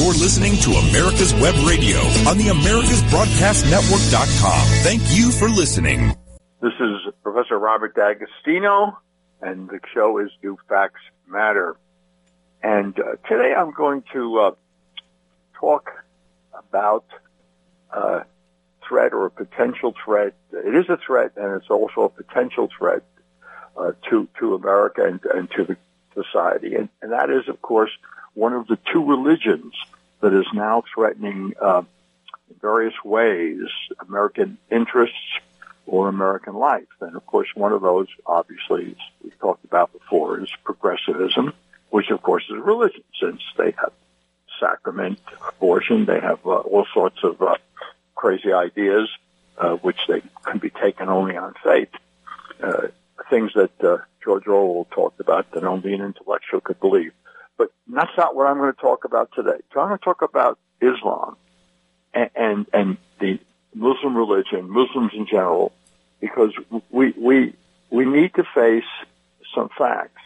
You're listening to America's Web Radio on the AmericasBroadcastNetwork.com. Thank you for listening. This is Professor Robert D'Agostino, and the show is Do Facts Matter? And uh, today I'm going to uh, talk about a threat or a potential threat. It is a threat, and it's also a potential threat uh, to to America and, and to the society, and, and that is, of course, one of the two religions that is now threatening uh, in various ways American interests or American life. And of course, one of those, obviously, as we talked about before, is progressivism, which of course is a religion, since they have sacrament abortion, they have uh, all sorts of uh, crazy ideas, uh, which they can be taken only on faith. Uh, things that uh, George Orwell talked about that only an intellectual could believe. But that's not what I'm going to talk about today. So I'm going to talk about Islam and, and, and the Muslim religion, Muslims in general, because we, we, we need to face some facts.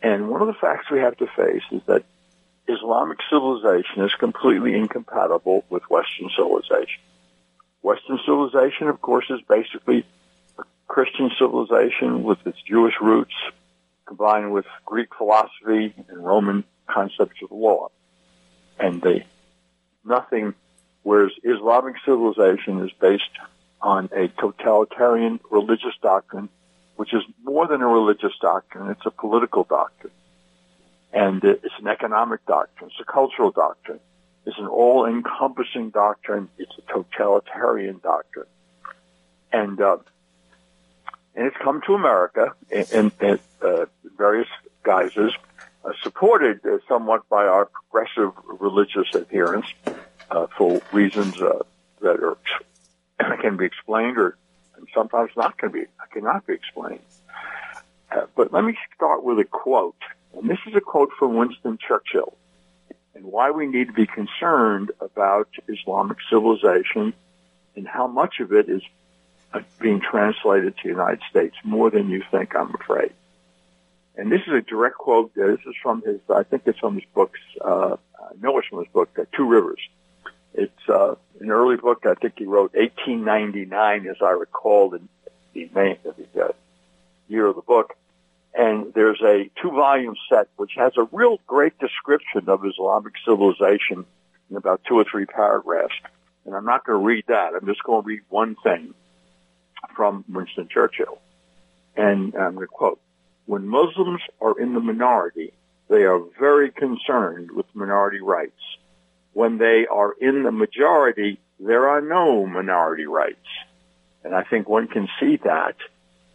And one of the facts we have to face is that Islamic civilization is completely incompatible with Western civilization. Western civilization, of course, is basically a Christian civilization with its Jewish roots combined with Greek philosophy and Roman concepts of law. And they, nothing, whereas Islamic civilization is based on a totalitarian religious doctrine, which is more than a religious doctrine, it's a political doctrine. And it's an economic doctrine, it's a cultural doctrine, it's an all-encompassing doctrine, it's a totalitarian doctrine. And, uh, and it's come to America in, in, in uh, various guises, uh, supported uh, somewhat by our progressive religious adherents uh, for reasons uh, that are can be explained or sometimes not can be cannot be explained. Uh, but let me start with a quote, and this is a quote from Winston Churchill, and why we need to be concerned about Islamic civilization and how much of it is being translated to the United States more than you think, I'm afraid. And this is a direct quote. Uh, this is from his, I think it's from his books, uh, I know it's from his book, uh, Two Rivers. It's uh, an early book. I think he wrote 1899, as I recall, in the, the, main, the uh, year of the book. And there's a two-volume set which has a real great description of Islamic civilization in about two or three paragraphs. And I'm not going to read that. I'm just going to read one thing from Winston Churchill. And I'm going to quote, when Muslims are in the minority, they are very concerned with minority rights. When they are in the majority, there are no minority rights. And I think one can see that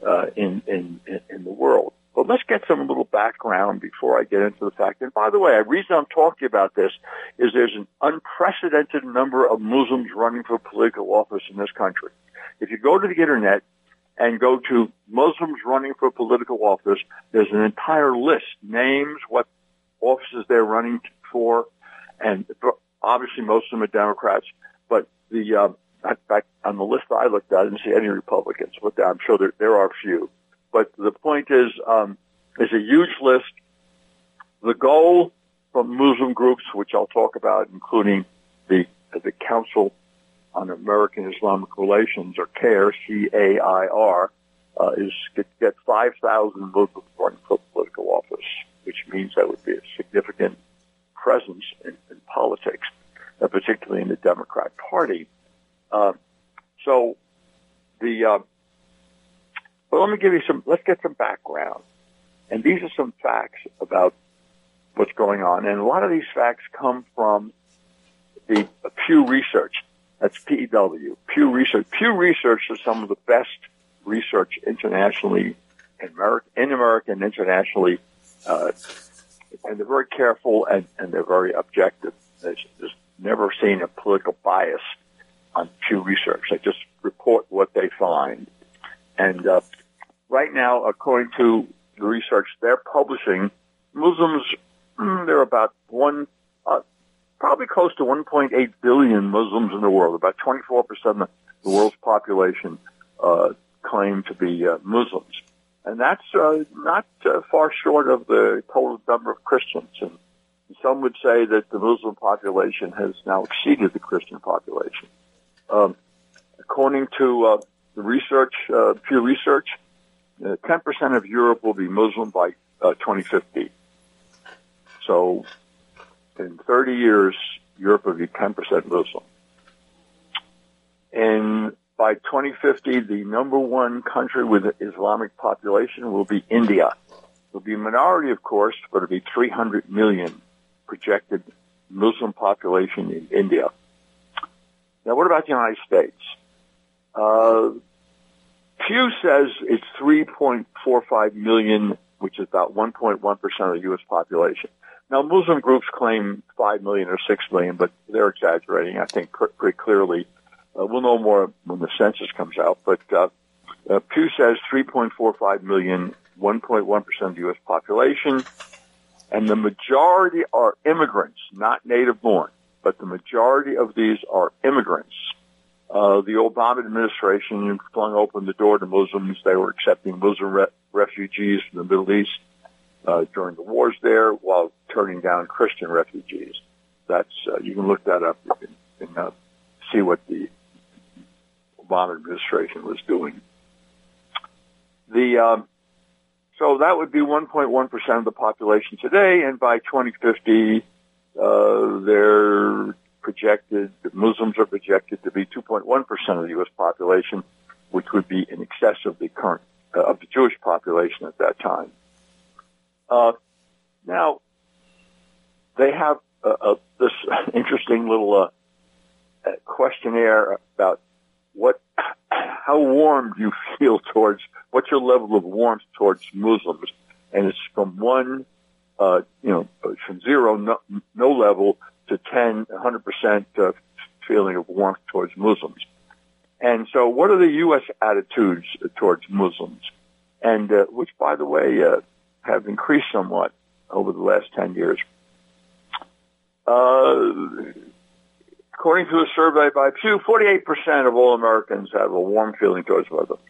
uh, in, in, in the world. But let's get some little background before I get into the fact. And by the way, the reason I'm talking about this is there's an unprecedented number of Muslims running for political office in this country. If you go to the internet and go to Muslims running for political office, there's an entire list, names, what offices they're running for, and obviously most of them are Democrats, but the, uh, in fact, on the list I looked at, I didn't see any Republicans, but I'm sure there, there are a few. But the point is, um, it's a huge list. The goal from Muslim groups, which I'll talk about, including the, the Council on American Islamic Relations, or CAIR, C-A-I-R, uh, is get, get 5,000 Muslims running for political office, which means that would be a significant presence in, in politics, uh, particularly in the Democrat Party. Uh, so the, well, let me give you some, let's get some background. And these are some facts about what's going on. And a lot of these facts come from the Pew Research. That's PEW, Pew Research. Pew Research is some of the best research internationally in America, in America and internationally. Uh, and they're very careful and, and they're very objective. There's, there's never seen a political bias on Pew Research. They just report what they find. And uh, right now, according to the research they're publishing, Muslims, mm, they're about one, uh, probably close to 1.8 billion Muslims in the world. About 24% of the world's population uh, claim to be uh, Muslims. And that's uh, not uh, far short of the total number of Christians. And Some would say that the Muslim population has now exceeded the Christian population. Um, according to uh, the research, Pew Research, uh, 10% of Europe will be Muslim by uh, 2050. So in 30 years, Europe will be 10% Muslim. And by 2050, the number one country with Islamic population will be India. It'll be a minority, of course, but it'll be 300 million projected Muslim population in India. Now, what about the United States? Uh, Pew says it's 3.45 million, which is about 1.1% of the U.S. population. Now, Muslim groups claim 5 million or 6 million, but they're exaggerating, I think, pretty clearly. Uh, we'll know more when the census comes out, but uh, uh, Pew says 3.45 million, 1.1% of the U.S. population, and the majority are immigrants, not native born, but the majority of these are immigrants. Uh, the Obama administration flung open the door to Muslims. They were accepting Muslim re- refugees from the Middle East uh, during the wars there, while turning down Christian refugees. That's uh, you can look that up. You can, uh, see what the Obama administration was doing. The um, so that would be 1.1 percent of the population today, and by 2050, uh, they're projected, Muslims are projected to be 2.1% of the U.S. population, which would be in excess of the current, uh, of the Jewish population at that time. Uh, now, they have uh, uh this interesting little uh, questionnaire about what, how warm do you feel towards, what's your level of warmth towards Muslims? And it's from one, uh, you know, from zero, no, no level to 10, 100% uh, feeling of warmth towards Muslims. And so what are the U.S. attitudes towards Muslims? And, uh, which by the way, uh, have increased somewhat over the last 10 years. Uh, according to a survey by Pew, 48% of all Americans have a warm feeling towards Muslims.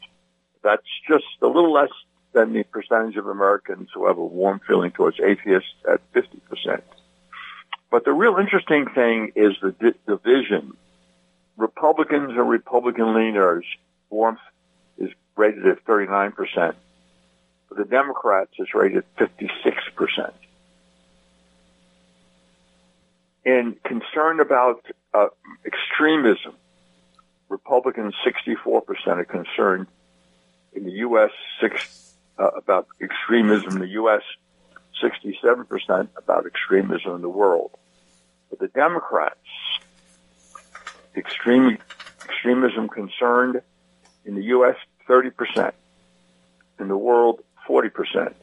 That's just a little less than the percentage of Americans who have a warm feeling towards atheists at 50%. But the real interesting thing is the di- division. Republicans and Republican leaners, warmth is rated at 39%. But the Democrats is rated 56%. In concern about uh, extremism, Republicans 64% are concerned in the U.S. Six, uh, about extremism in the U.S. 67% about extremism in the world. But the Democrats, extreme, extremism concerned in the U.S., 30%. In the world, 40%.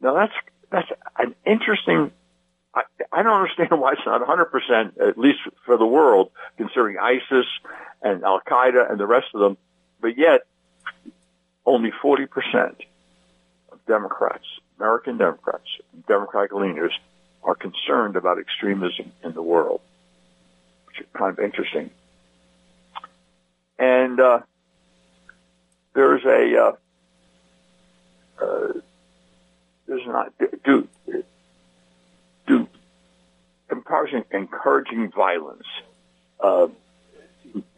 Now that's, that's an interesting, I, I don't understand why it's not 100%, at least for the world, considering ISIS and Al Qaeda and the rest of them, but yet only 40% of Democrats American Democrats, Democratic leaners, are concerned about extremism in the world, which is kind of interesting. And uh, there's a uh, uh, there's not do do encouraging encouraging violence uh,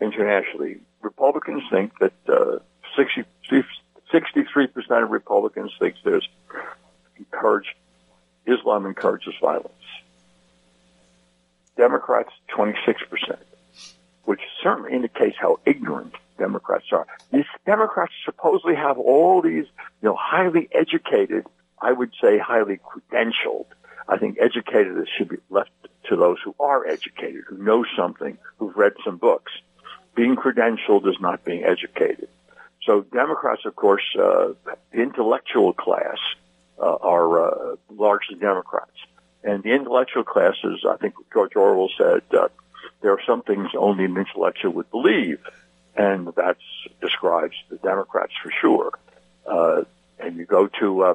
internationally. Republicans think that uh, 63 percent of Republicans think there's encourage, Islam encourages violence. Democrats, 26%, which certainly indicates how ignorant Democrats are. These Democrats supposedly have all these, you know, highly educated, I would say highly credentialed. I think educated should be left to those who are educated, who know something, who've read some books. Being credentialed is not being educated. So Democrats, of course, uh, the intellectual class uh, are uh, largely Democrats. And the intellectual classes, I think George Orwell said, uh, there are some things only an intellectual would believe, and that describes the Democrats for sure. Uh, and you go to uh,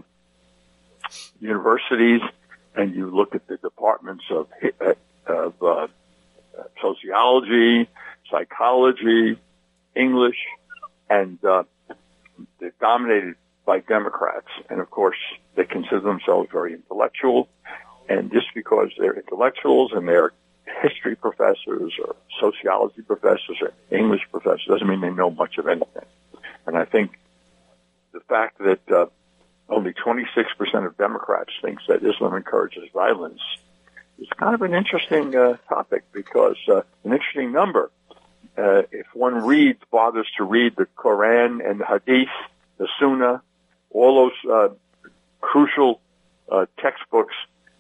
universities and you look at the departments of uh, of uh, sociology, psychology, English, and uh, they're dominated by Democrats. And of course, they consider themselves very intellectual. and just because they're intellectuals and they're history professors or sociology professors or English professors doesn't mean they know much of anything. And I think the fact that uh, only 26% of Democrats thinks that Islam encourages violence is kind of an interesting uh, topic because uh, an interesting number. Uh, if one reads, bothers to read the Quran and the Hadith, the Sunnah, all those uh, crucial uh, textbooks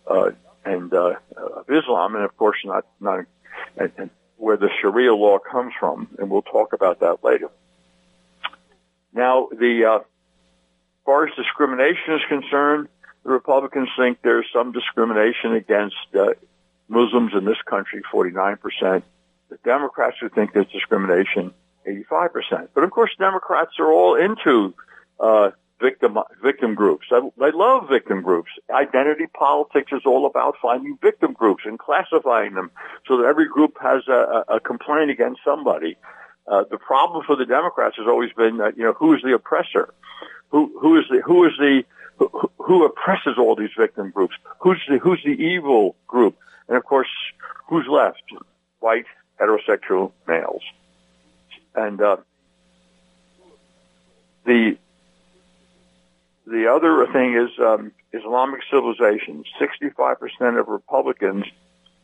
uh, and uh, of Islam, and of course not not and, and where the Sharia law comes from, and we'll talk about that later. Now, the uh, as far as discrimination is concerned, the Republicans think there's some discrimination against uh, Muslims in this country, 49%. The Democrats who think there's discrimination, 85%. But of course, Democrats are all into uh, victim victim groups. I, I love victim groups. Identity politics is all about finding victim groups and classifying them so that every group has a, a complaint against somebody. Uh, the problem for the Democrats has always been that you know who is the oppressor, who who is the who is the who, who oppresses all these victim groups, who's the who's the evil group, and of course who's left, white heterosexual males, and uh, the the other thing is um, Islamic civilization. 65% of Republicans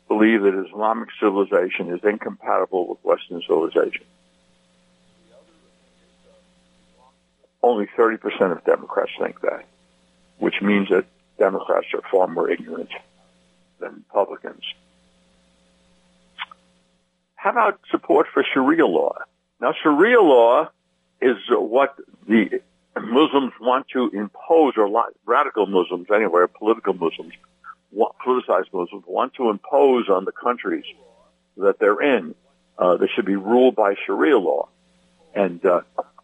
believe that Islamic civilization is incompatible with Western civilization. Only 30% of Democrats think that, which means that Democrats are far more ignorant than Republicans. How about support for Sharia law? Now, Sharia law is what the Muslims want to impose, or radical Muslims anyway, political Muslims, politicized Muslims want to impose on the countries that they're in. Uh, they should be ruled by Sharia law. And uh,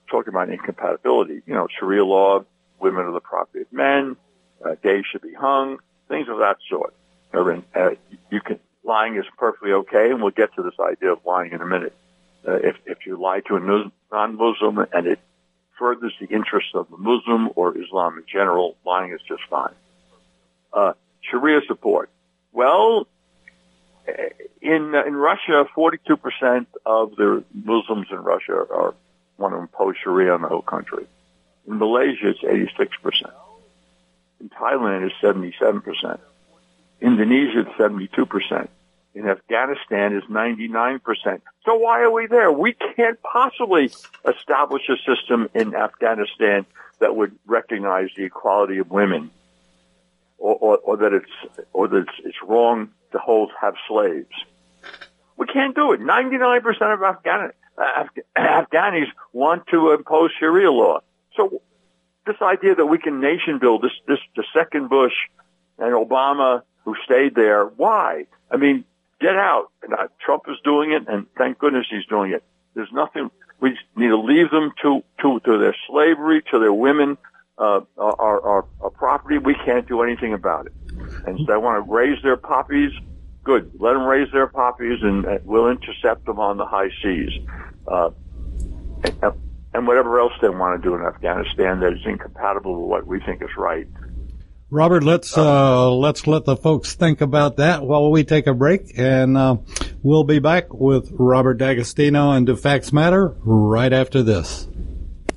talking about incompatibility, you know, Sharia law, women are the property of men, uh, gays should be hung, things of that sort. Uh, you can lying is perfectly okay, and we'll get to this idea of lying in a minute. Uh, if if you lie to a non-Muslim and it furthers the interests of the Muslim or Islam in general, lying is just fine. Uh, Sharia support. Well, in in Russia, 42% of the Muslims in Russia are want to impose Sharia on the whole country. In Malaysia, it's 86%. In Thailand, it's 77%. Indonesia, it's 72% in Afghanistan is 99%. So why are we there? We can't possibly establish a system in Afghanistan that would recognize the equality of women or, or, or that it's, or that it's, it's, wrong to hold, have slaves. We can't do it. 99% of Afghan, Af- Afghanis want to impose Sharia law. So this idea that we can nation build, this, this, the second Bush and Obama who stayed there, why? I mean, get out. And uh, Trump is doing it, and thank goodness he's doing it. There's nothing. We need to leave them to to to their slavery, to their women, uh, our, our our property. We can't do anything about it. And so they want to raise their poppies. Good, let them raise their poppies, and, we'll intercept them on the high seas. Uh, and whatever else they want to do in Afghanistan that is incompatible with what we think is right. Robert, let's uh, let's let the folks think about that while we take a break, and uh, we'll be back with Robert D'Agostino and Do Facts Matter right after this.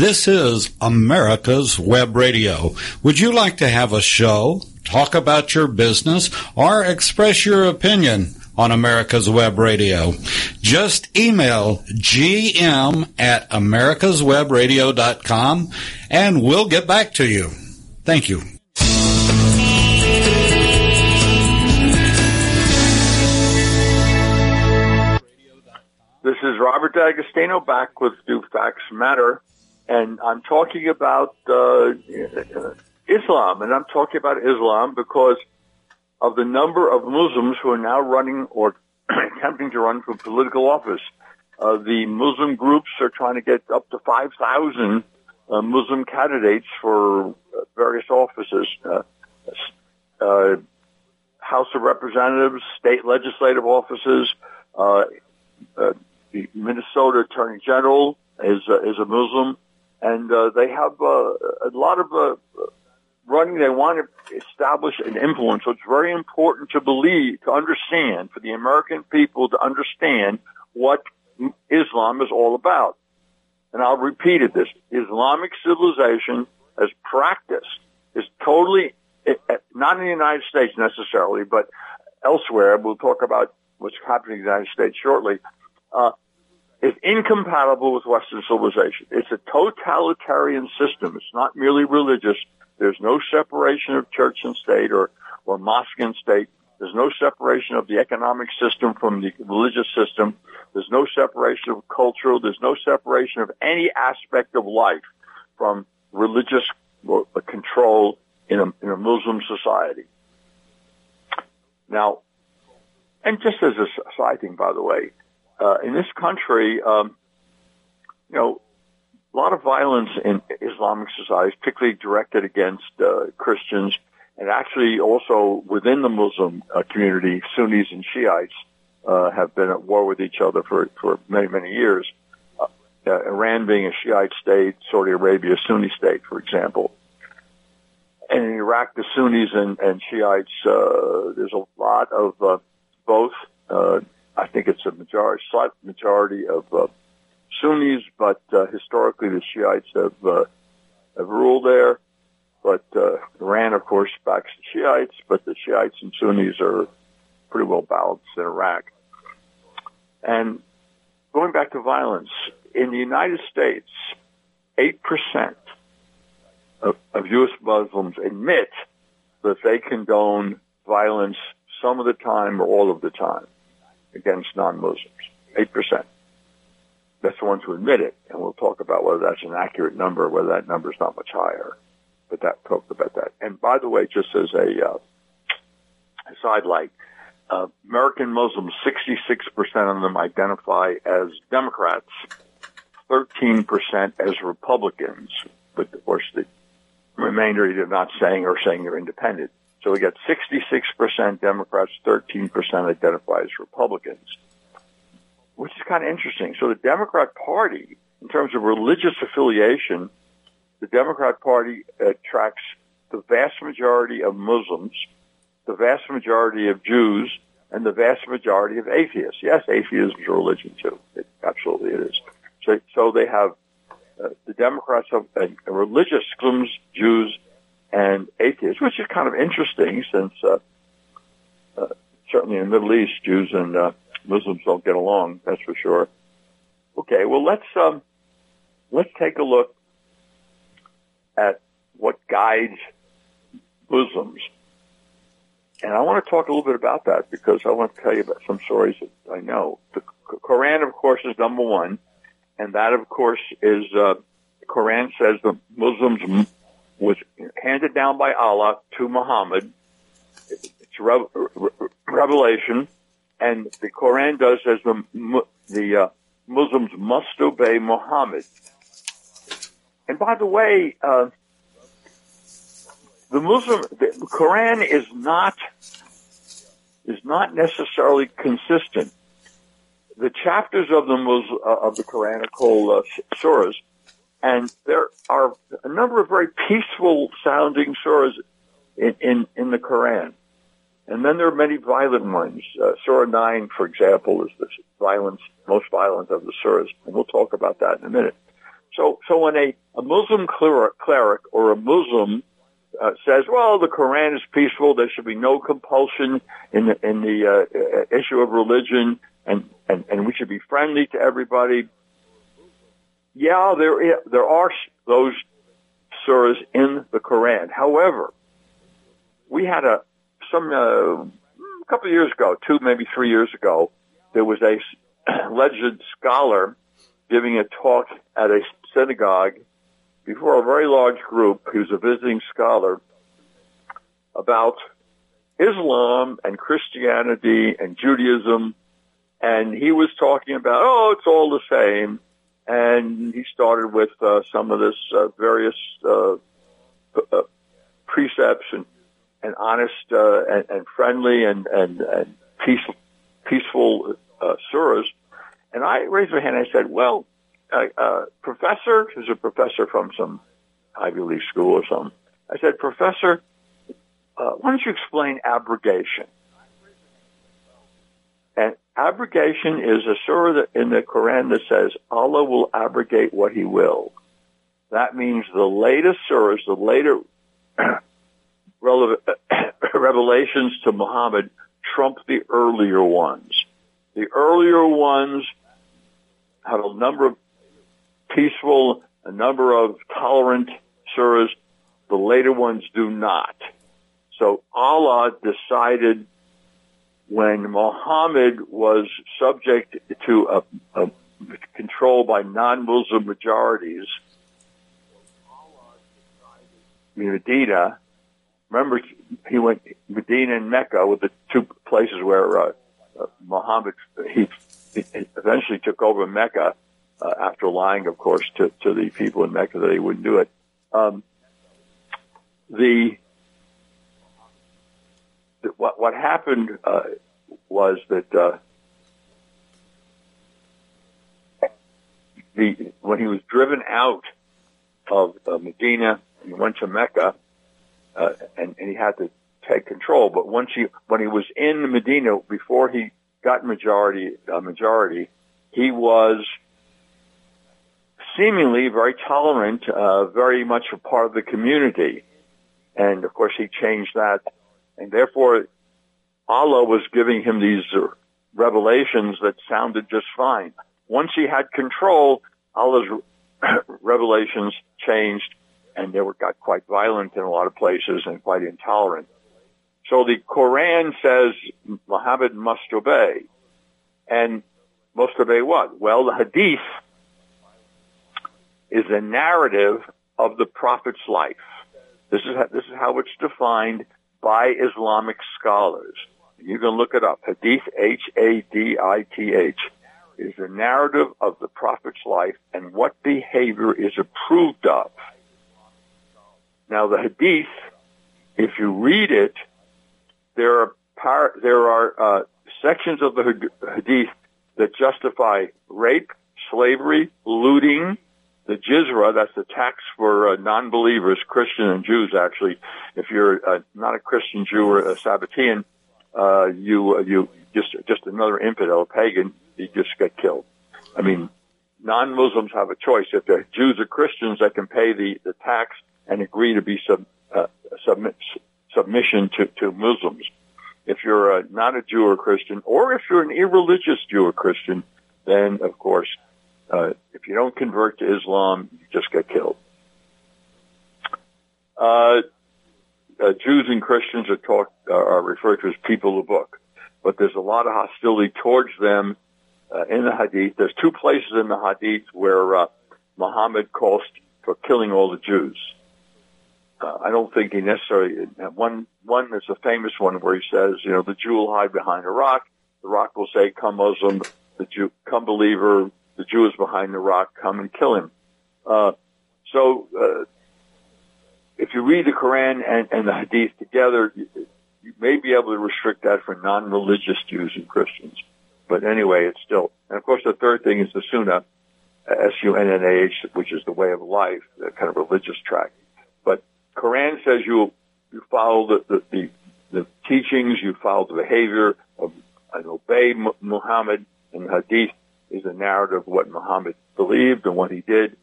This is America's Web Radio. Would you like to have a show, talk about your business, or express your opinion? on America's Web Radio. Just email gm at americaswebradio.com and we'll get back to you. Thank you. This is Robert D'Agostino back with Do Facts Matter, and I'm talking about uh, Islam, and I'm talking about Islam because of the number of Muslims who are now running or attempting to run for political office. Uh, the Muslim groups are trying to get up to 5,000 uh, Muslim candidates for uh, various offices. Uh, uh, House of Representatives, state legislative offices, uh, the Minnesota Attorney General is is a Muslim, and they have a lot of running, they want to establish an influence. So it's very important to believe, to understand, for the American people to understand what Islam is all about. And I'll repeat it, this Islamic civilization as practiced is totally, eh, eh, not in the United States necessarily, but elsewhere. We'll talk about what's happening in the United States shortly. Uh, is incompatible with Western civilization. It's a totalitarian system. It's not merely religious. There's no separation of church and state or, or mosque and state. There's no separation of the economic system from the religious system. There's no separation of cultural. There's no separation of any aspect of life from religious control in a, in a Muslim society. Now, and just as a side thing, by the way, uh, in this country, um, you know, a lot of violence in Islamic societies, particularly directed against uh, Christians, and actually also within the Muslim uh, community, Sunnis and Shiites uh, have been at war with each other for for many many years. Uh, uh, Iran being a Shiite state, Saudi Arabia a Sunni state, for example. And in Iraq, the Sunnis and, and Shiites, uh, there's a lot of uh, both. I think it's a majority, slight majority of uh, Sunnis, but uh, historically the Shiites have uh, have ruled there. But uh, Iran, of course, backs the Shiites, but the Shiites and Sunnis are pretty well balanced in Iraq. And going back to violence, in the United States, eight percent of, of U.S. Muslims admit that they condone violence some of the time or all of the time against non-Muslims. Eight percent. That's the ones who admit it, and we'll talk about whether that's an accurate number, whether that number is not much higher. But that talk about that. And by the way, just as a, uh, a sidelight, uh, American Muslims, 66% of them identify as Democrats, 13% as Republicans, but of course the remainder either not saying or saying they're independent. So we got 66% Democrats, 13% identify as Republicans which is kind of interesting. So the Democrat Party, in terms of religious affiliation, the Democrat Party attracts the vast majority of Muslims, the vast majority of Jews, and the vast majority of atheists. Yes, atheism is a religion too. It, absolutely it is. So, so they have uh, the Democrats have a religious Muslims, Jews, and atheists, which is kind of interesting since uh, uh, certainly in the Middle East, Jews and uh, Muslims don't get along, that's for sure. Okay, well let's um, let's take a look at what guides Muslims. And I want to talk a little bit about that because I want to tell you about some stories that I know. The Quran, of course, is number one, and that, of course, is uh, the Quran says the Muslims was handed down by Allah to Muhammad. It's revelation and the Quran does as the the uh, Muslims must obey Muhammad. And by the way, uh, the Muslim the Quran is not is not necessarily consistent. The chapters of the Muslim, uh, of the Quran are called uh, surahs, and there are a number of very peaceful sounding surahs in, in, in the Quran. And then there are many violent ones. Uh, Surah 9, for example, is the violence, most violent of the surahs. And we'll talk about that in a minute. So, so when a, a Muslim cleric, cleric or a Muslim uh, says, well, the Quran is peaceful, there should be no compulsion in the, in the uh, issue of religion, and, and, and we should be friendly to everybody. Yeah, there, there are those surahs in the Quran. However, we had a, some, uh, a couple of years ago, two, maybe three years ago, there was a alleged scholar giving a talk at a synagogue before a very large group. He was a visiting scholar about Islam and Christianity and Judaism. And he was talking about, oh, it's all the same. And he started with uh, some of this uh, various uh, uh precepts and, and honest uh, and, and, friendly and, and, and peaceful, peaceful uh, surahs. And I raised my hand and I said, well, professor, who's a professor from some Ivy League school or something. I said, Professor, uh, why don't you explain abrogation? And abrogation is a surah in the Quran that says Allah will abrogate what He will. That means the latest surahs, the later revelations to Muhammad trump the earlier ones. The earlier ones have a number of peaceful, a number of tolerant surahs. The later ones do not. So Allah decided when Muhammad was subject to a, a control by non-Muslim majorities in Medina. Remember, he went Medina and Mecca were the two places where uh, uh, Muhammad he, he eventually took over Mecca uh, after lying, of course, to, to the people in Mecca that he wouldn't do it. Um, the, what what happened uh, was that uh, the when he was driven out of uh, Medina, he went to Mecca, uh, and, and he had to take control. But once he when he was in Medina, before he got majority uh, majority, he was seemingly very tolerant, uh, very much a part of the community. And of course, he changed that. And therefore, Allah was giving him these uh, revelations that sounded just fine. Once he had control, Allah's revelations changed and they were got quite violent in a lot of places and quite intolerant. So the Quran says Muhammad must obey. And must obey what? Well, the Hadith is a narrative of the prophet's life. This is how, this is how it's defined by Islamic scholars. You can look it up. Hadith, H-A-D-I-T-H, is a narrative of the prophet's life and what behavior is approved of. Now, the Hadith, if you read it, there are par- there are uh, sections of the Hadith that justify rape, slavery, looting, the jizya, that's the tax for uh, non-believers, Christian and Jews actually. If you're uh, not a Christian Jew or a Sabbatean, uh, you, uh, you just, just another infidel, pagan, you just get killed. I mean, non-Muslims have a choice. If they're Jews or Christians, they can pay the, the tax and agree to be sub, uh, submit, submission to, to Muslims. If you're uh, not a Jew or Christian, or if you're an irreligious Jew or Christian, then of course you don't convert to Islam, you just get killed. Uh, uh, Jews and Christians are talked are referred to as people of the book, but there's a lot of hostility towards them uh, in the Hadith. There's two places in the Hadith where uh, Muhammad calls for killing all the Jews. Uh, I don't think he necessarily one one is a famous one where he says, you know, the Jew will hide behind a rock. The rock will say, "Come Muslim." The Jew, come believer the Jews behind the rock come and kill him. Uh, so, uh, if you read the Quran and, and the Hadith together, you, you, may be able to restrict that for non-religious Jews and Christians. But anyway, it's still, and of course the third thing is the Sunnah, S-U-N-N-A-H, which is the way of life, the kind of religious track. But Quran says you, you follow the, the, the, the teachings, you follow the behavior of, and obey Muhammad, and Hadith is a narrative of what Muhammad believed and what he did.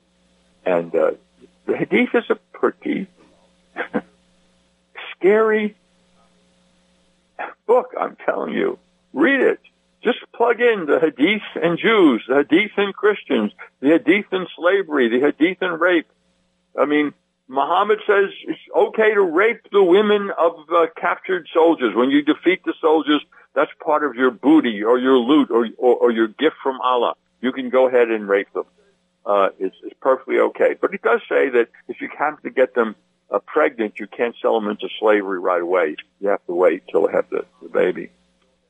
And uh, the Hadith is a pretty scary book, I'm telling you. Read it. Just plug in the Hadith and Jews, the Hadith and Christians, the Hadith and slavery, the Hadith and rape. I mean, Muhammad says it's okay to rape the women of uh, captured soldiers. When you defeat the soldiers, that's part of your booty or your loot or, or, or your gift from Allah. You can go ahead and rape them. Uh, it's, it's perfectly okay. But it does say that if you have to get them uh, pregnant, you can't sell them into slavery right away. You have to wait till they have the, the baby.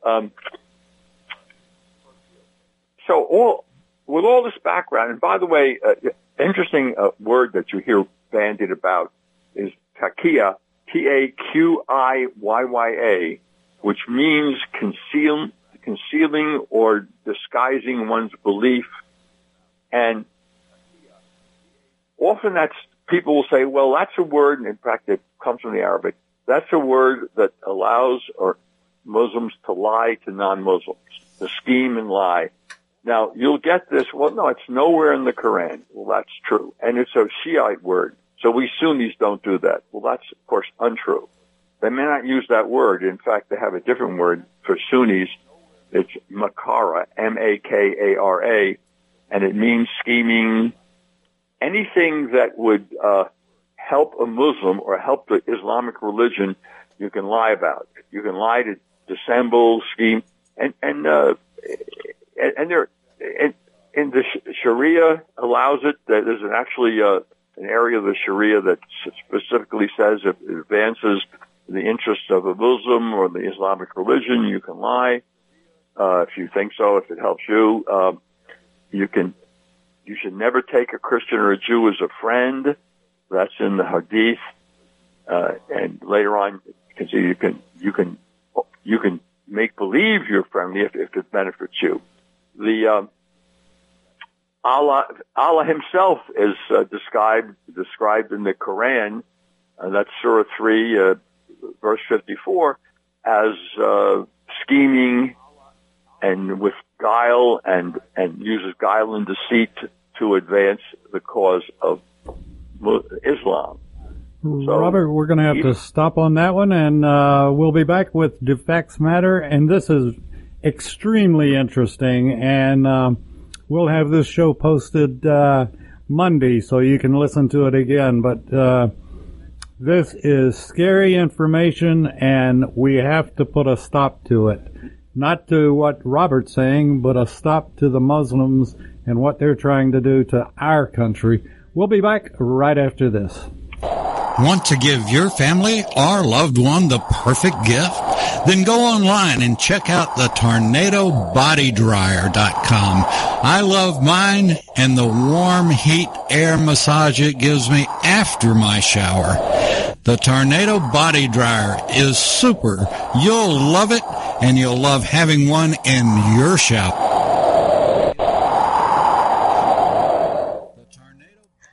Um, so all with all this background, and by the way, uh, interesting uh, word that you hear bandied about is taqiyya, T-A-Q-I-Y-Y-A, which means conceal, concealing or disguising one's belief. And often that's, people will say, well, that's a word, and in fact it comes from the Arabic, that's a word that allows or Muslims to lie to non-Muslims, to scheme and lie. Now, you'll get this, well, no, it's nowhere in the Quran. Well, that's true. And it's a Shiite word. So we Sunnis don't do that. Well, that's, of course, untrue. They may not use that word. In fact, they have a different word for Sunnis. It's makara, M-A-K-A-R-A, and it means scheming, anything that would uh, help a Muslim or help the Islamic religion, you can lie about. You can lie to dissemble, scheme, and and uh, and there and, the Sharia allows it. There's an actually uh, an area of the Sharia that specifically says it advances the interests of a Muslim or the Islamic religion, you can lie. Uh, if you think so, if it helps you, um, you can. You should never take a Christian or a Jew as a friend. That's in the Hadith. Uh, and later on, you can see you can you can you can make believe you're friendly if, if it benefits you. The um, Allah Allah Himself is uh, described described in the Quran. Uh, that's Surah three, uh, verse fifty four, as uh, scheming and with guile and and uses guile and deceit to advance the cause of Islam. So, Robert, we're going to have to stop on that one, and uh, we'll be back with Do Facts Matter. And this is extremely interesting, and um, we'll have this show posted uh, Monday, so you can listen to it again. But uh, this is scary information, and we have to put a stop to it. Not to what Robert's saying, but a stop to the Muslims and what they're trying to do to our country. We'll be back right after this. Want to give your family or loved one the perfect gift? Then go online and check out the tornadobodydryer.com. I love mine and the warm heat air massage it gives me after my shower. The Tornado Body Dryer is super. You'll love it and you'll love having one in your shower.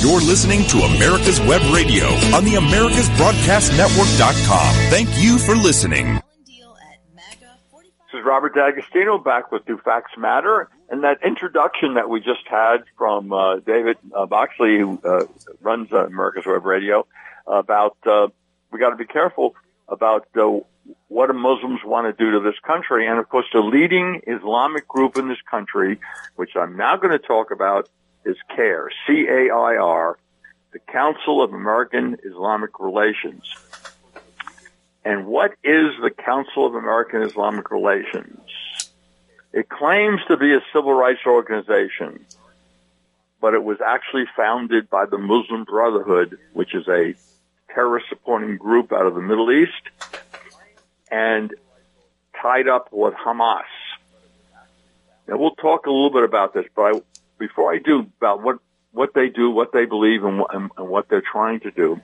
You're listening to America's Web Radio on the AmericasBroadcastNetwork.com. Thank you for listening. This is Robert D'Agostino back with Do Facts Matter. And that introduction that we just had from uh, David uh, Boxley, who uh, runs uh, America's Web Radio, about uh, we got to be careful about uh, what do Muslims want to do to this country. And of course, the leading Islamic group in this country, which I'm now going to talk about, is CAIR, C-A-I-R, the Council of American Islamic Relations. And what is the Council of American Islamic Relations? It claims to be a civil rights organization, but it was actually founded by the Muslim Brotherhood, which is a terrorist supporting group out of the Middle East, and tied up with Hamas. Now we'll talk a little bit about this, but I, before I do about what what they do, what they believe, and, and, and what they're trying to do,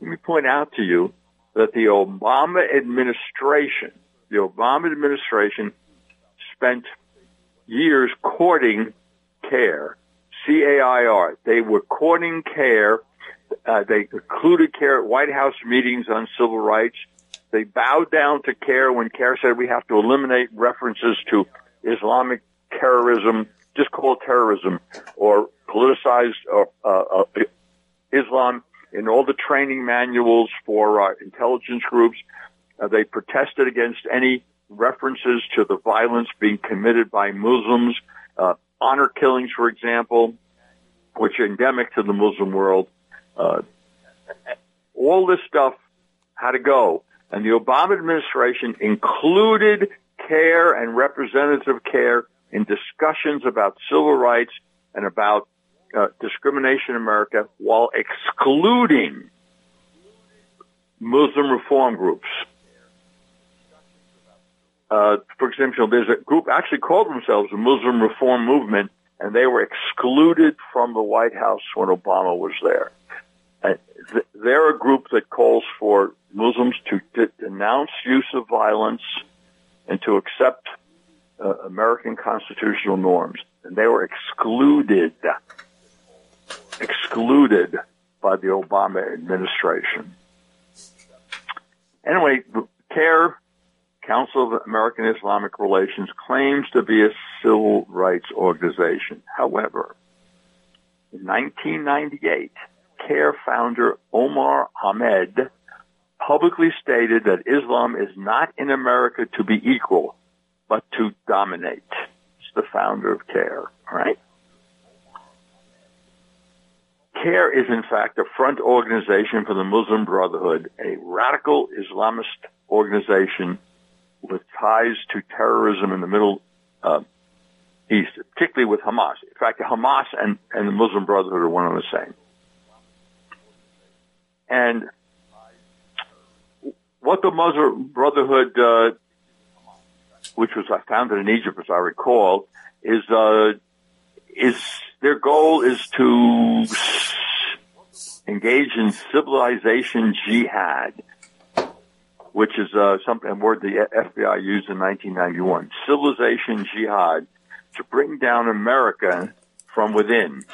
let me point out to you that the Obama administration, the Obama administration spent years courting CAIR, C-A-I-R. They were courting CAIR. Uh, they included CAIR at White House meetings on civil rights. They bowed down to CAIR when CAIR said we have to eliminate references to Islamic terrorism, just call it terrorism, or politicized uh, uh, Islam in all the training manuals for uh, intelligence groups. Uh, they protested against any references to the violence being committed by Muslims, uh, honor killings, for example, which are endemic to the Muslim world. Uh, all this stuff had to go. And the Obama administration included CAIR and representative CAIR in discussions about civil rights and about uh, discrimination in America while excluding Muslim reform groups. Uh, for example, there's a group actually called themselves the Muslim Reform Movement, and they were excluded from the White House when Obama was there. Uh, th- they're a group that calls for Muslims to denounce use of violence and to accept uh, American constitutional norms, and they were excluded, excluded by the Obama administration. Anyway, CAIR, Council of American Islamic Relations claims to be a civil rights organization. However, in 1998, CAIR founder Omar Ahmed publicly stated that Islam is not in America to be equal, but to dominate. It's the founder of CAIR, right? CAIR is in fact a front organization for the Muslim Brotherhood, a radical Islamist organization with ties to terrorism in the Middle uh, East, particularly with Hamas. In fact, Hamas and, and the Muslim Brotherhood are one and the same. And what the Muslim Brotherhood, uh, which was founded in Egypt, as I recall, is uh, is their goal is to engage in civilization jihad which is uh, something a word the FBI used in 1991. Civilization jihad to bring down America from within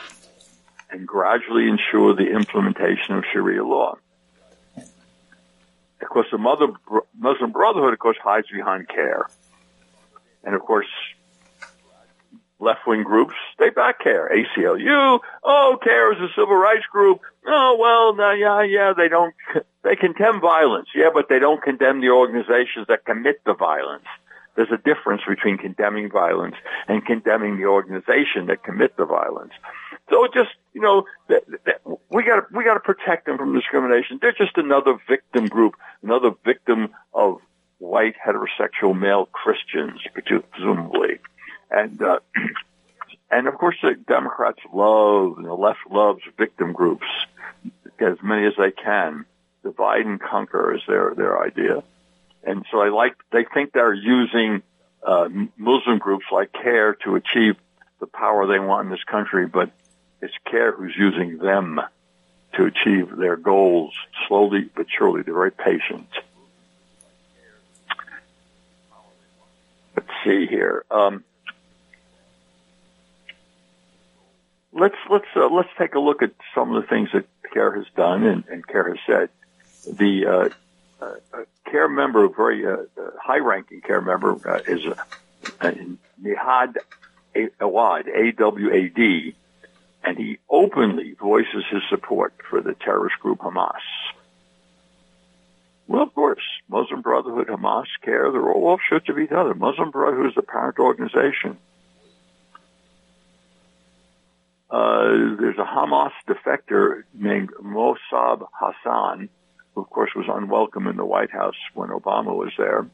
and gradually ensure the implementation of Sharia law. Of course, the Muslim Brotherhood, of course, hides behind CAIR. And of course, left-wing groups, they back CAIR. ACLU, oh, CAIR is a civil rights group. Oh, well, no, yeah, yeah, they don't, they condemn violence. Yeah, but they don't condemn the organizations that commit the violence. There's a difference between condemning violence and condemning the organization that commit the violence. So just, you know, we gotta, we got to protect them from discrimination. They're just another victim group, another victim of white heterosexual male Christians, presumably. And, uh, and of course the Democrats love, and the left loves victim groups, as many as they can. Divide and conquer is their, their idea. And so I like, they think they're using, uh, Muslim groups like CAIR to achieve the power they want in this country, but it's CAIR who's using them to achieve their goals slowly but surely. They're very patient. Let's see here. Um, let's let's uh, let's take a look at some of the things that CAIR has done and, and CAIR has said. The uh, uh, CAIR member, a very uh, uh, high-ranking CAIR member, uh, is Nihad Awad, A-W-A-D, and he openly voices his support for the terrorist group Hamas. Well, of course, Muslim Brotherhood, Hamas, CAIR, they're all offshoots of each other. Muslim Brotherhood is the parent organization. uh, there's a Hamas defector named Mosab Hassan, who of course was unwelcome in the White House when Obama was there.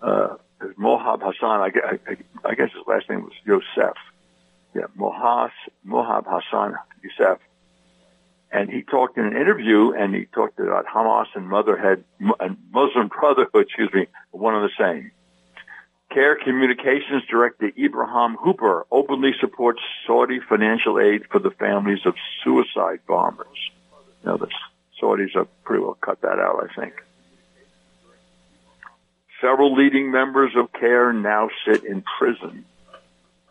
Uh, Mohab Hassan, I, I, I, guess his last name was Yosef. Yeah, Mohas, Mohab Hassan Yosef. And he talked in an interview and he talked about Hamas and motherhood and Muslim Brotherhood, excuse me, one and the same. CAIR Communications Director Ibrahim Hooper openly supports Saudi financial aid for the families of suicide bombers. Now the Saudis have pretty well cut that out, I think. Several leading members of CAIR now sit in prison.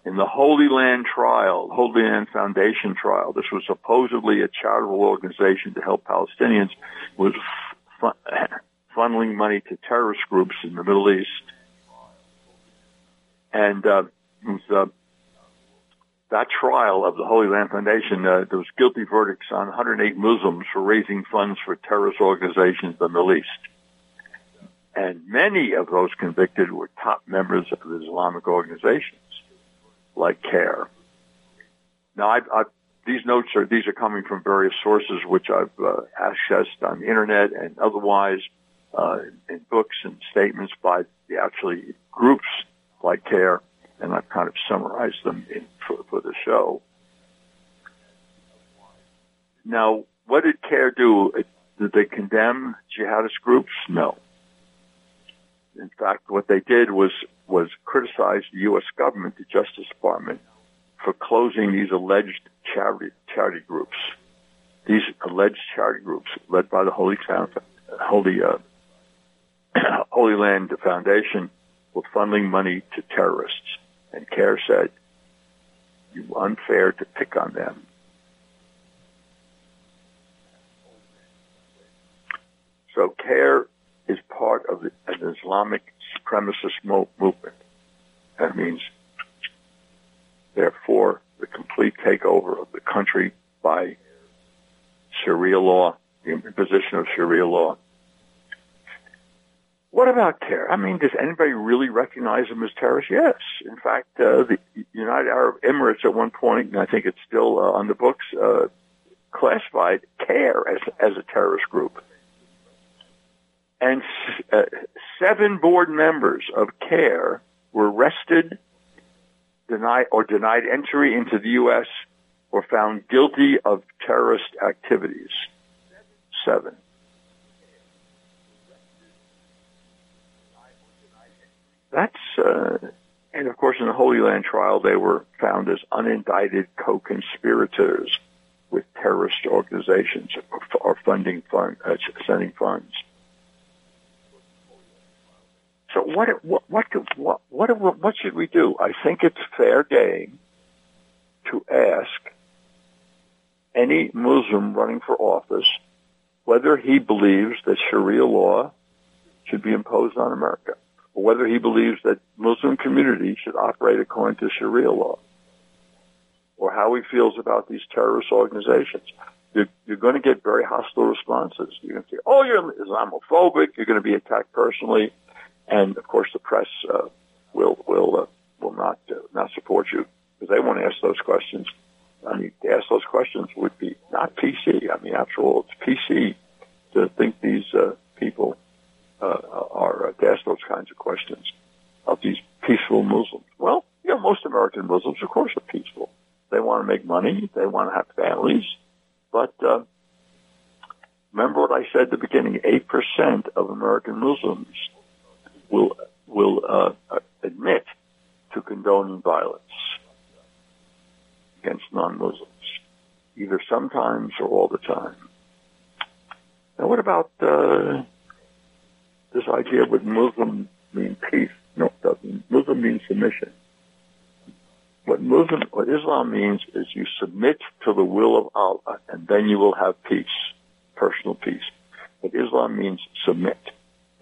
In the Holy Land trial, Holy Land Foundation trial, this was supposedly a charitable organization to help Palestinians, was funneling money to terrorist groups in the Middle East and uh, was, uh, that trial of the Holy Land Foundation, uh, there was guilty verdicts on 108 Muslims for raising funds for terrorist organizations in the Middle East. And many of those convicted were top members of Islamic organizations like CAIR. Now, I've, I've, these notes are these are coming from various sources which I've uh, accessed on the internet and otherwise uh, in books and statements by the actually groups like CAIR, and I've kind of summarized them in, for, for the show. Now, what did CAIR do? Did they condemn jihadist groups? No. In fact, what they did was was criticize the U.S. government, the Justice Department, for closing these alleged charity charity groups. These alleged charity groups, led by the Holy Holy uh, Holy Land Foundation, were funneling money to terrorists. And CAIR said, you unfair to pick on them. So CAIR is part of an Islamic supremacist mo- movement. That means, therefore, the complete takeover of the country by Sharia law, the imposition of Sharia law, what about terror? I mean, does anybody really recognize them as terrorists? Yes. In fact, uh, the United Arab Emirates at one point, and I think it's still uh, on the books, uh, classified CAIR as, as a terrorist group. And uh, seven board members of CAIR were arrested, denied, or denied entry into the U.S. or found guilty of terrorist activities. Seven. That's, uh, and of course in the Holy Land trial, they were found as unindicted co-conspirators with terrorist organizations or, funding fund, uh, sending funds. So what, what, what, what, what, what should we do? I think it's fair game to ask any Muslim running for office whether he believes that Sharia law should be imposed on America or whether he believes that Muslim communities should operate according to Sharia law, or how he feels about these terrorist organizations. You're, you're going to get very hostile responses. You're going to say, "Oh, you're Islamophobic." You're going to be attacked personally, and of course, the press uh, will will uh, will not uh, not support you because they won't ask those questions. I mean, to ask those questions would be not PC. I mean, after all, it's PC to think these uh, people uh, are uh, to ask those kinds of questions of these peaceful Muslims. Well, you know, most American Muslims, of course, are peaceful. They want to make money. They want to have families. But uh, remember what I said at the beginning: eight percent of American Muslims will will uh, admit to condoning violence against non-Muslims, either sometimes or all the time. Now, what about uh, this idea would Muslim mean peace. No, it doesn't. Muslim means submission. What Muslim, what Islam means is you submit to the will of Allah and then you will have peace, personal peace. But Islam means submit.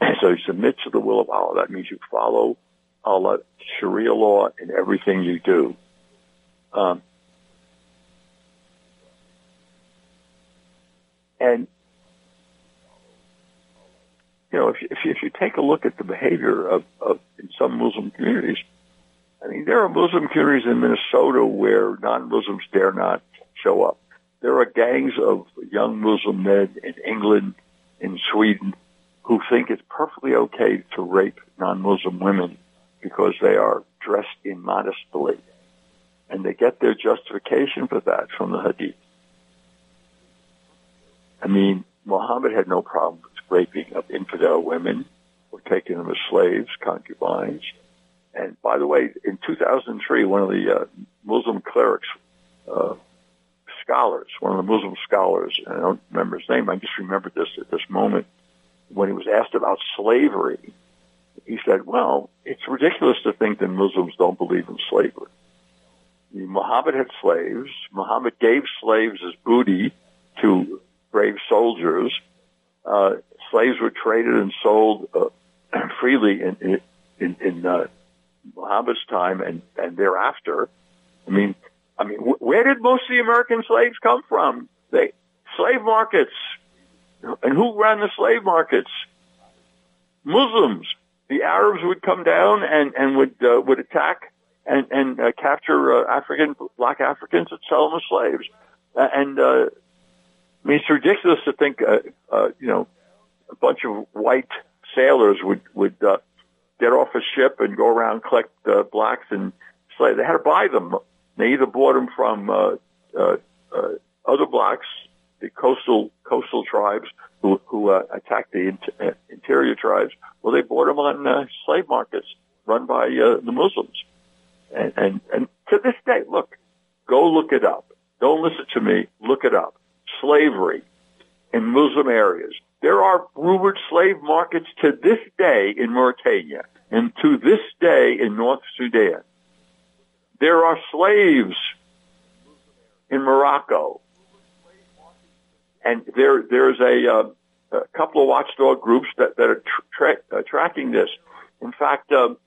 so you submit to the will of Allah. That means you follow Allah, Sharia law in everything you do. Um, and you know, if you, if you, if you take a look at the behavior of, of in some Muslim communities, I mean, there are Muslim communities in Minnesota where non-Muslims dare not show up. There are gangs of young Muslim men in England, in Sweden, who think it's perfectly okay to rape non-Muslim women because they are dressed immodestly. And they get their justification for that from the Hadith. I mean, Muhammad had no problem with raping of infidel women or taking them as slaves, concubines. And by the way, in 2003, one of the uh, Muslim clerics, uh, scholars, one of the Muslim scholars, and I don't remember his name, I just remembered this at this moment, when he was asked about slavery, he said, well, it's ridiculous to think that Muslims don't believe in slavery. Muhammad had slaves. Muhammad gave slaves as booty to brave soldiers. Uh, slaves were traded and sold uh, freely in in, in uh, Muhammad's time and and thereafter. I mean, I mean, wh- where did most of the American slaves come from? They slave markets, and who ran the slave markets? Muslims. The Arabs would come down and and would uh, would attack and and uh, capture uh, African black Africans and sell them as slaves. Uh, and uh, I mean, it's ridiculous to think, uh, uh, you know, a bunch of white sailors would would uh, get off a ship and go around collect uh, blacks and slave. They had to buy them. They either bought them from uh, uh, uh, other blacks, the coastal coastal tribes who who uh, attacked the uh, interior tribes, Well, they bought them on uh, slave markets run by uh, the Muslims. And, and and to this day, look, go look it up. Don't listen to me. Look it up. Slavery in Muslim areas. There are rumored slave markets to this day in Mauritania and to this day in North Sudan. There are slaves in Morocco. And there, there's a, uh, a couple of watchdog groups that, that are tra- uh, tracking this. In fact, um,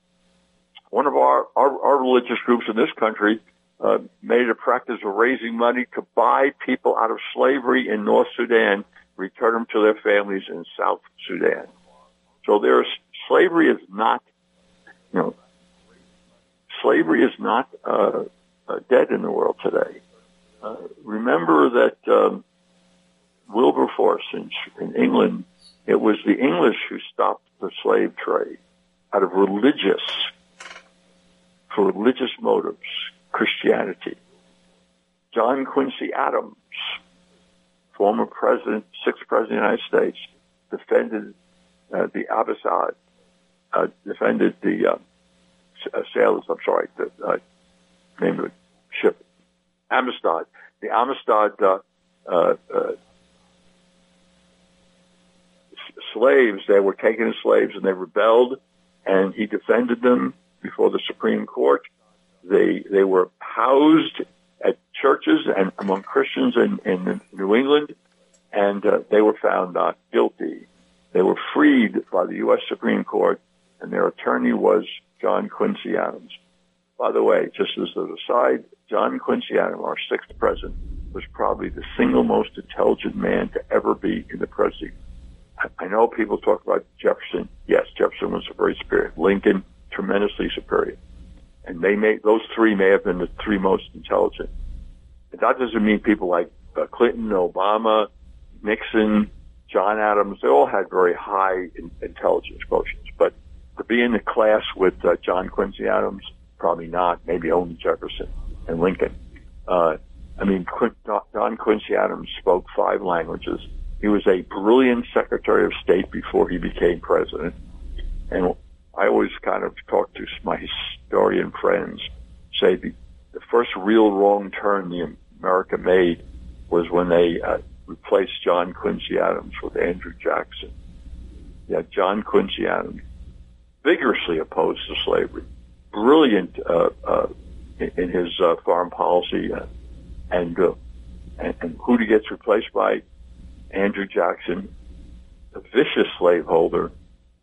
one of our, our, our religious groups in this country uh, made a practice of raising money to buy people out of slavery in North Sudan, return them to their families in South Sudan. So there's slavery is not, you know, slavery is not uh, uh, dead in the world today. Uh, remember that um, Wilberforce in, in England, it was the English who stopped the slave trade out of religious, for religious motives, Christianity. John Quincy Adams, former president, sixth president of the United States, defended uh, the Abbasid, uh, defended the uh, uh, sailors, I'm sorry, the uh, name of the ship, Amistad. The Amistad uh, uh, uh, slaves, they were taken as slaves and they rebelled, and he defended them before the Supreme Court. They they were housed at churches and among Christians in, in New England, and uh, they were found not guilty. They were freed by the U.S. Supreme Court, and their attorney was John Quincy Adams. By the way, just as an aside, John Quincy Adams, our sixth president, was probably the single most intelligent man to ever be in the presidency. I know people talk about Jefferson. Yes, Jefferson was very superior. Lincoln, tremendously superior. And they may, those three may have been the three most intelligent. And that doesn't mean people like uh, Clinton, Obama, Nixon, John Adams, they all had very high in, intelligence quotients. But to be in the class with uh, John Quincy Adams, probably not. Maybe only Jefferson and Lincoln. Uh, I mean, John Quincy Adams spoke five languages. He was a brilliant Secretary of State before he became president. And I always kind of talk to my historian friends, say the, the first real wrong turn the America made was when they uh, replaced John Quincy Adams with Andrew Jackson. Yeah, John Quincy Adams vigorously opposed to slavery, brilliant uh, uh, in, his uh, foreign policy, uh, and, uh, and and who he gets replaced by Andrew Jackson, a vicious slaveholder,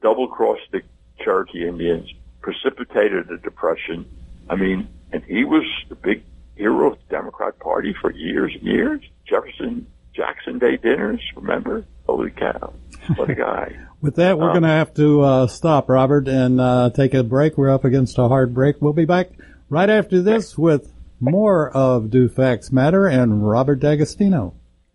double crossed the Cherokee Indians, precipitated the depression. I mean, and he was the big hero of the Democrat Party for years and years. Jefferson Jackson Day dinners, remember? Holy cow! What a guy. With that, we're Um, going to have to uh, stop, Robert, and uh, take a break. We're up against a hard break. We'll be back right after this with more of Do Facts Matter and Robert D'Agostino.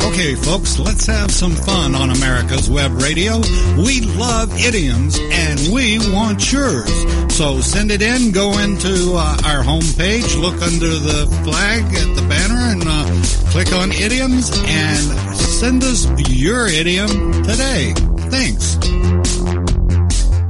Okay, folks, let's have some fun on America's Web Radio. We love idioms and we want yours. So send it in, go into uh, our homepage, look under the flag at the banner and uh, click on idioms and send us your idiom today. Thanks.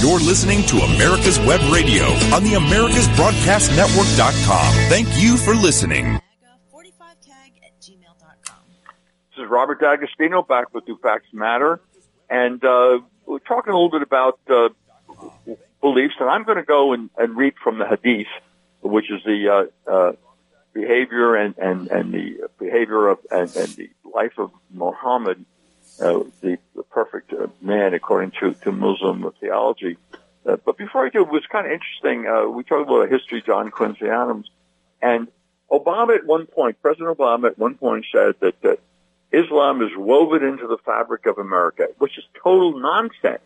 You're listening to America's Web Radio on the AmericasBroadcastNetwork.com. Thank you for listening. 45tag at gmail.com. This is Robert D'Agostino back with Do Facts Matter, and uh, we're talking a little bit about uh, beliefs. And I'm going to go and, and read from the Hadith, which is the uh, uh, behavior and, and, and the behavior of and, and the life of Muhammad, uh, the, the perfect uh, man according to, to Muslim theology. Uh, but before I do, it was kind of interesting. Uh, we talked about history, John Quincy Adams, and Obama at one point, President Obama at one point said that, that Islam is woven into the fabric of America, which is total nonsense.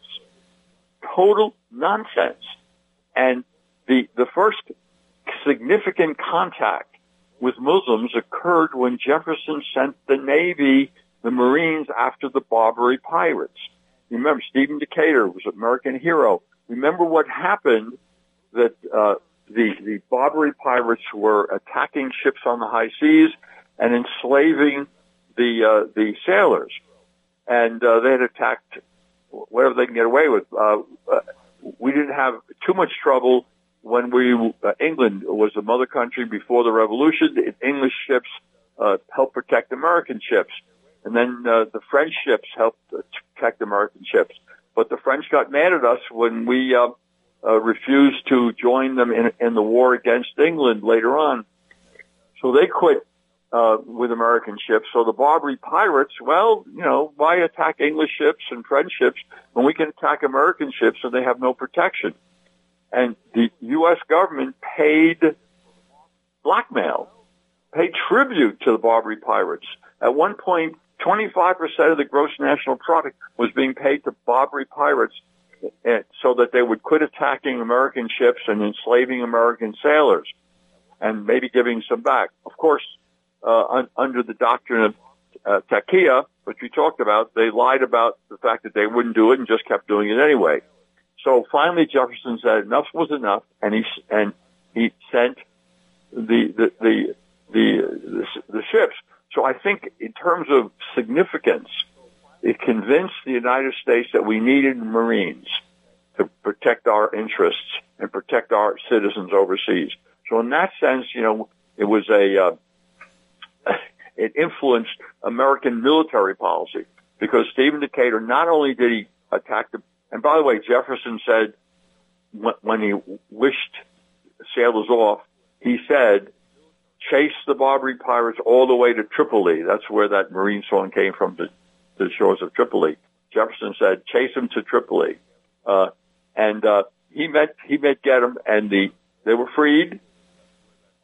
Total nonsense. And the, the first significant contact with Muslims occurred when Jefferson sent the Navy, the Marines after the Barbary pirates. Remember, Stephen Decatur was an American hero. Remember what happened that, uh, the, the Barbary pirates were attacking ships on the high seas and enslaving the uh, the sailors, and uh, they had attacked whatever they can get away with. Uh, we didn't have too much trouble when we uh, England was the mother country before the revolution. English ships uh, helped protect American ships, and then uh, the French ships helped uh, protect American ships. But the French got mad at us when we uh, uh, refused to join them in, in the war against England later on. So they quit uh, with American ships. So the Barbary pirates, well, you know, why attack English ships and French ships when we can attack American ships and they have no protection? And the U.S. government paid blackmail, paid tribute to the Barbary pirates. At one point, 25% of the gross national product was being paid to Barbary pirates eh, so that they would quit attacking American ships and enslaving American sailors and maybe giving some back. Of course, uh, un- under the doctrine of uh, Taqiyya, which we talked about, they lied about the fact that they wouldn't do it and just kept doing it anyway. So finally, Jefferson said enough was enough, and he and he sent the the the the, the, the ships. So I think, in terms of significance, it convinced the United States that we needed Marines to protect our interests and protect our citizens overseas. So in that sense, you know, it was a uh, it influenced American military policy because Stephen Decatur not only did he attack the and by the way, Jefferson said when, when he wished sailors off, he said, chase the Barbary pirates all the way to Tripoli. That's where that Marine song came from, to the shores of Tripoli. Jefferson said, chase them to Tripoli. Uh, and uh, he met he met Gedem, and the they were freed.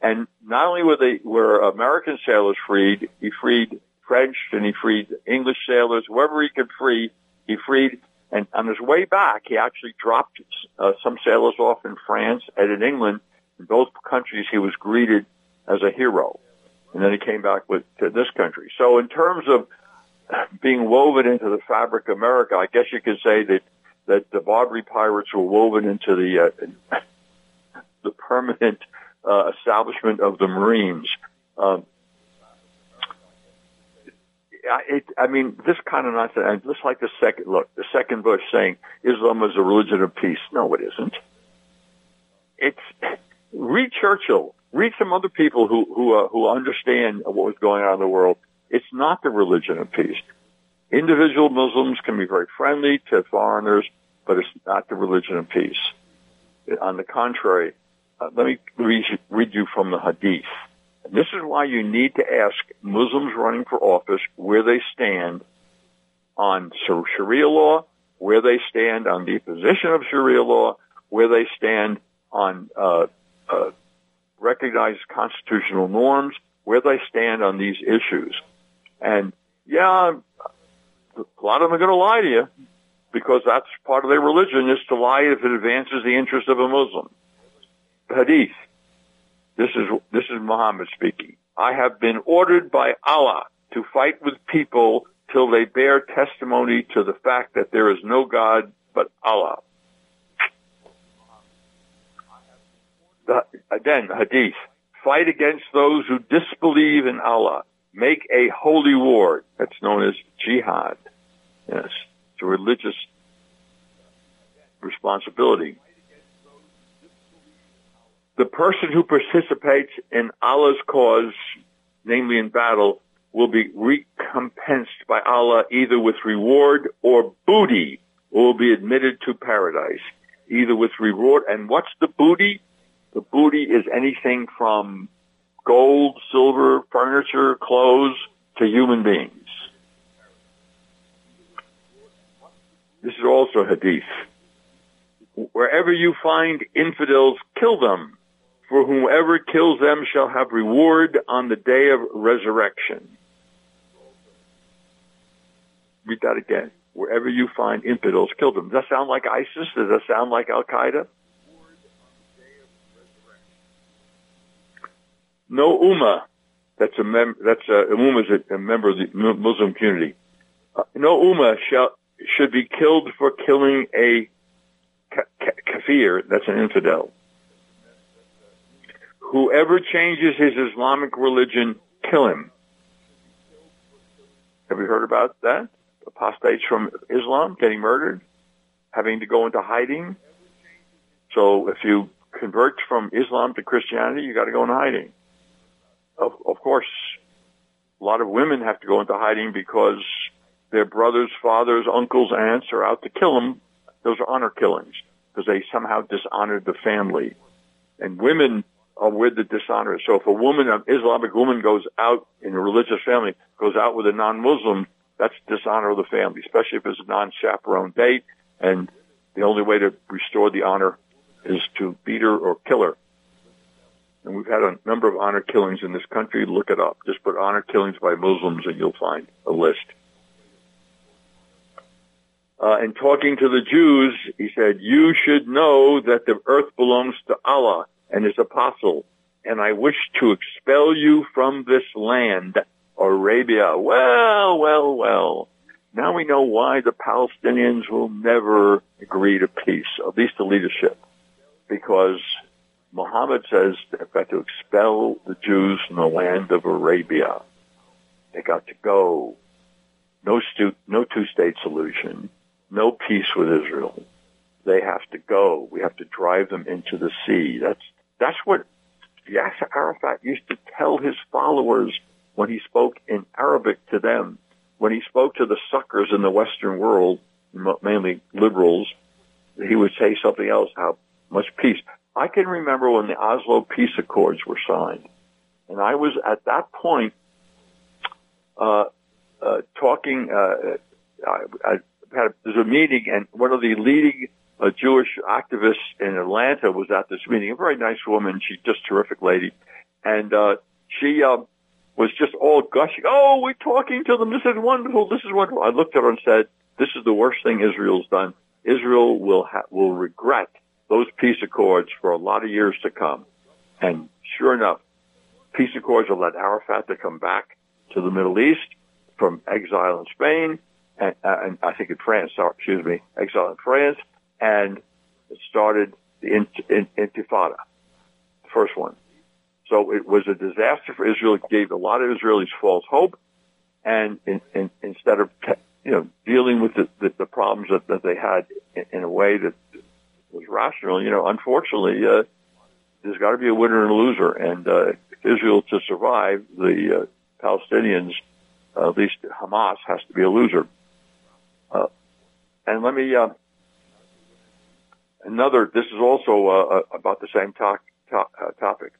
And not only were they were American sailors freed, he freed French and he freed English sailors, whoever he could free, he freed. And on his way back, he actually dropped uh, some sailors off in France and in England. In both countries, he was greeted as a hero. And then he came back with to this country. So in terms of being woven into the fabric of America, I guess you could say that that the Barbary pirates were woven into the uh, the permanent uh, establishment of the Marines. Um, it, I mean, this kind of nonsense. Just like the second look, the second Bush saying Islam is a religion of peace. No, it isn't. It's read Churchill. Read some other people who who uh, who understand what was going on in the world. It's not the religion of peace. Individual Muslims can be very friendly to foreigners, but it's not the religion of peace. On the contrary, uh, let me read you, from the Hadith. And this is why you need to ask Muslims running for office where they stand on Sharia law, where they stand on the position of Sharia law, where they stand on uh, uh, recognized constitutional norms, where they stand on these issues. And yeah, a lot of them are going to lie to you because that's part of their religion is to lie if it advances the interest of a Muslim. Hadith. This is, this is Muhammad speaking. I have been ordered by Allah to fight with people till they bear testimony to the fact that there is no God but Allah. The, again, hadith. Fight against those who disbelieve in Allah. Make a holy war. That's known as jihad. Yes. It's a religious responsibility the person who participates in Allah's cause, namely in battle, will be recompensed by Allah either with reward or booty, or will be admitted to paradise, either with reward. And what's the booty? The booty is anything from gold, silver, furniture, clothes, to human beings. This is also hadith. Wherever you find infidels, kill them for whomever kills them shall have reward on the day of resurrection. Read that again. Wherever you find infidels, kill them. Does that sound like ISIS? Does that sound like Al Qaeda? No ummah. That's a mem- that's a, ummah is a, a member of the Muslim community. Uh, no ummah shall should be killed for killing a kafir. That's an infidel whoever changes his Islamic religion, kill him. Have you heard about that? Apostates from Islam getting murdered, having to go into hiding. So if you convert from Islam to Christianity, you got to go into hiding. Of, of course, a lot of women have to go into hiding because their brothers, fathers, uncles, aunts are out to kill them. Those are honor killings because they somehow dishonored the family. And women are with the dishonor. So if a woman, an Islamic woman goes out in a religious family, goes out with a non-Muslim, that's dishonor of the family, especially if it's a non-chaperone date. And the only way to restore the honor is to beat her or kill her. And we've had a number of honor killings in this country. Look it up. Just put honor killings by Muslims and you'll find a list. Uh, and talking to the Jews, he said, you should know that the earth belongs to Allah and his apostle, and I wish to expel you from this land, Arabia. Well, well, well. Now we know why the Palestinians will never agree to peace, at least the leadership, because Muhammad says they've got to expel the Jews from the land of Arabia. They got to go. No, stu- no two-state solution. No peace with Israel. They have to go. We have to drive them into the sea. That's that's what Yasser Arafat used to tell his followers when he spoke in Arabic to them. When he spoke to the suckers in the Western world, mainly liberals, he would say something else, how much peace. I can remember when the Oslo Peace Accords were signed. And I was at that point, uh, uh, talking, uh, I, I had a, there's a meeting and one of the leading a Jewish activists in Atlanta was at this meeting. A very nice woman. She's just a terrific lady, and uh, she uh, was just all gushing. Oh, we're talking to them. This is wonderful. This is wonderful. I looked at her and said, "This is the worst thing Israel's done. Israel will ha- will regret those peace accords for a lot of years to come." And sure enough, peace accords allowed Arafat to come back to the Middle East from exile in Spain and, uh, and I think in France, sorry, excuse me, exile in France, and it started the in, in, Intifada, the first one. So it was a disaster for Israel. It gave a lot of Israelis false hope, and in, in, instead of you know dealing with the, the, the problems that, that they had in, in, a way that was rational, you know, unfortunately, uh, there's got to be a winner and a loser, and uh, Israel to survive, the uh, Palestinians, uh, at least Hamas, has to be a loser. Uh, and let me, uh, another, this is also uh, uh about the same to- to- uh, topic.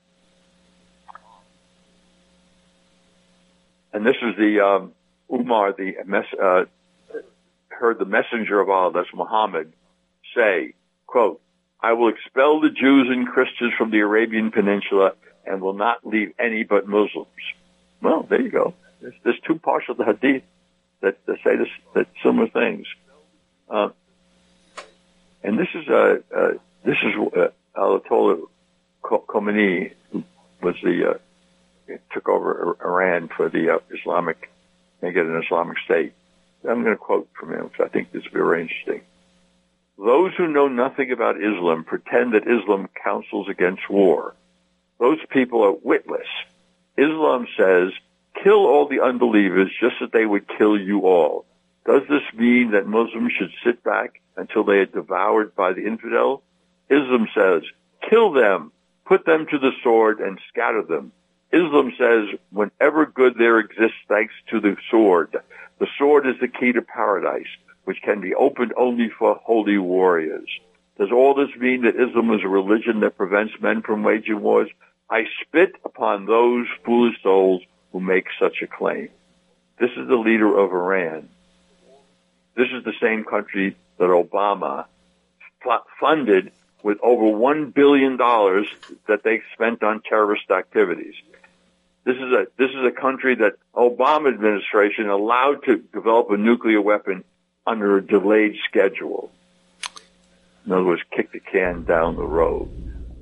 And this is the um, Umar, the uh, heard the messenger of Allah, that's Muhammad, say, quote, I will expel the Jews and Christians from the Arabian Peninsula and will not leave any but Muslims. Well, there you go. There's, there's two parts of the hadith that, that say this, that similar things. Uh, and this is uh, uh, this is uh, Ayatollah Khomeini, who was the uh, took over Iran for the uh, Islamic, make it an Islamic state. I'm going to quote from him because I think this will be very interesting. Those who know nothing about Islam pretend that Islam counsels against war. Those people are witless. Islam says kill all the unbelievers just as they would kill you all. Does this mean that Muslims should sit back until they are devoured by the infidel? Islam says, kill them, put them to the sword and scatter them. Islam says, whenever good there exists thanks to the sword, the sword is the key to paradise, which can be opened only for holy warriors. Does all this mean that Islam is a religion that prevents men from waging wars? I spit upon those foolish souls who make such a claim. This is the leader of Iran. This is the same country that Obama funded with over $1 billion that they spent on terrorist activities. This is a, this is a country that Obama administration allowed to develop a nuclear weapon under a delayed schedule. In other words, kick the can down the road.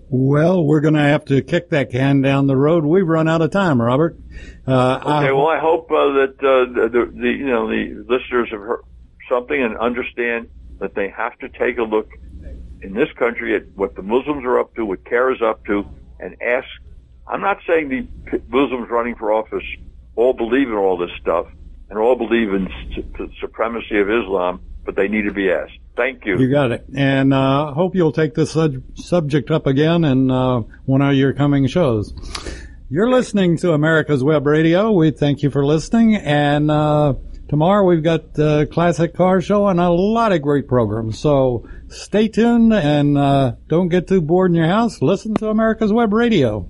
Well, we're going to have to kick that can down the road. We've run out of time, Robert. Uh, okay. I, well, I hope uh, that uh, the, the you know the listeners have heard something and understand that they have to take a look in this country at what the Muslims are up to, what CAIR is up to, and ask. I'm not saying the Muslims running for office all believe in all this stuff and all believe in the supremacy of Islam, but they need to be asked. Thank you. You got it. And uh, hope you'll take this sub- subject up again in uh, one of your coming shows. You're listening to America's Web Radio. We thank you for listening. And uh, tomorrow we've got the Classic Car Show and a lot of great programs. So stay tuned and uh, don't get too bored in your house. Listen to America's Web Radio.